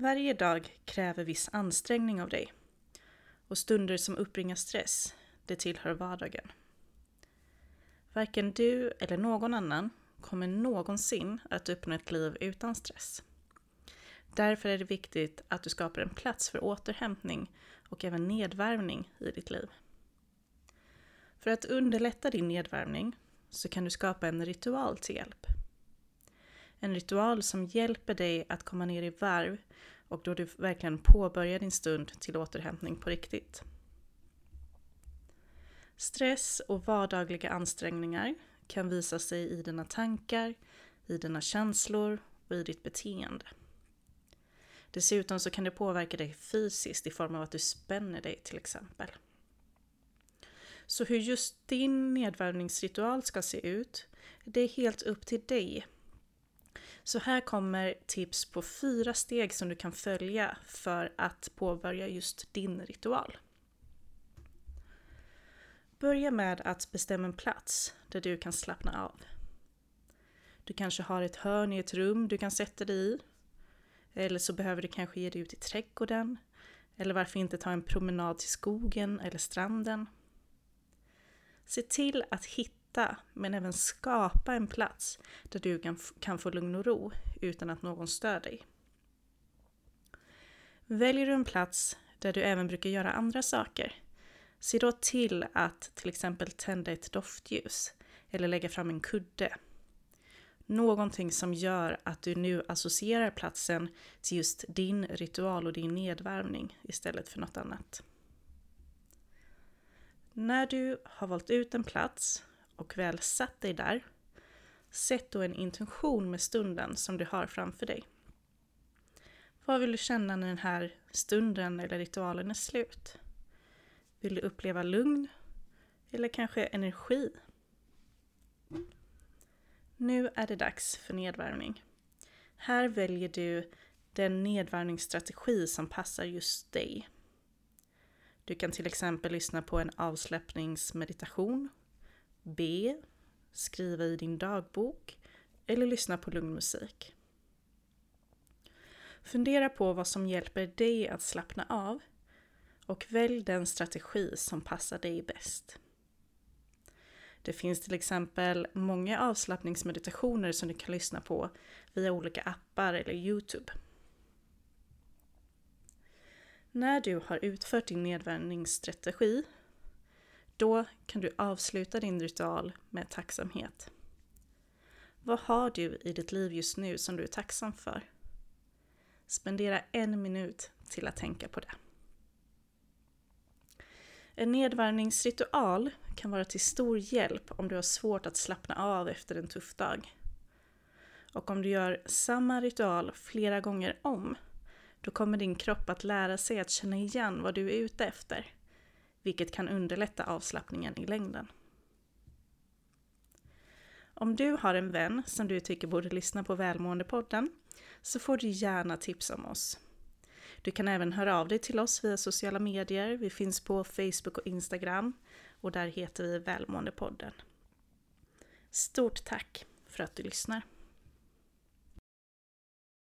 Varje dag kräver viss ansträngning av dig. Och stunder som uppbringar stress, det tillhör vardagen. Varken du eller någon annan kommer någonsin att uppnå ett liv utan stress. Därför är det viktigt att du skapar en plats för återhämtning och även nedvärmning i ditt liv. För att underlätta din nedvärmning så kan du skapa en ritual till hjälp. En ritual som hjälper dig att komma ner i varv och då du verkligen påbörjar din stund till återhämtning på riktigt. Stress och vardagliga ansträngningar kan visa sig i dina tankar, i dina känslor och i ditt beteende. Dessutom så kan det påverka dig fysiskt i form av att du spänner dig till exempel. Så hur just din nedvärmningsritual ska se ut, det är helt upp till dig. Så här kommer tips på fyra steg som du kan följa för att påbörja just din ritual. Börja med att bestämma en plats där du kan slappna av. Du kanske har ett hörn i ett rum du kan sätta dig i. Eller så behöver du kanske ge dig ut i trädgården. Eller varför inte ta en promenad till skogen eller stranden. Se till att hitta, men även skapa en plats där du kan, kan få lugn och ro utan att någon stör dig. Väljer du en plats där du även brukar göra andra saker, se då till att till exempel tända ett doftljus eller lägga fram en kudde. Någonting som gör att du nu associerar platsen till just din ritual och din nedvärmning istället för något annat. När du har valt ut en plats och väl satt dig där, sätt då en intention med stunden som du har framför dig. Vad vill du känna när den här stunden eller ritualen är slut? Vill du uppleva lugn? Eller kanske energi? Nu är det dags för nedvärmning. Här väljer du den nedvärmningsstrategi som passar just dig. Du kan till exempel lyssna på en avslappningsmeditation, be, skriva i din dagbok eller lyssna på lugn musik. Fundera på vad som hjälper dig att slappna av och välj den strategi som passar dig bäst. Det finns till exempel många avslappningsmeditationer som du kan lyssna på via olika appar eller Youtube. När du har utfört din nedvärmningsstrategi, då kan du avsluta din ritual med tacksamhet. Vad har du i ditt liv just nu som du är tacksam för? Spendera en minut till att tänka på det. En nedvärmningsritual kan vara till stor hjälp om du har svårt att slappna av efter en tuff dag. Och om du gör samma ritual flera gånger om då kommer din kropp att lära sig att känna igen vad du är ute efter, vilket kan underlätta avslappningen i längden. Om du har en vän som du tycker borde lyssna på Välmåendepodden så får du gärna tips om oss. Du kan även höra av dig till oss via sociala medier. Vi finns på Facebook och Instagram och där heter vi Välmåendepodden. Stort tack för att du lyssnar!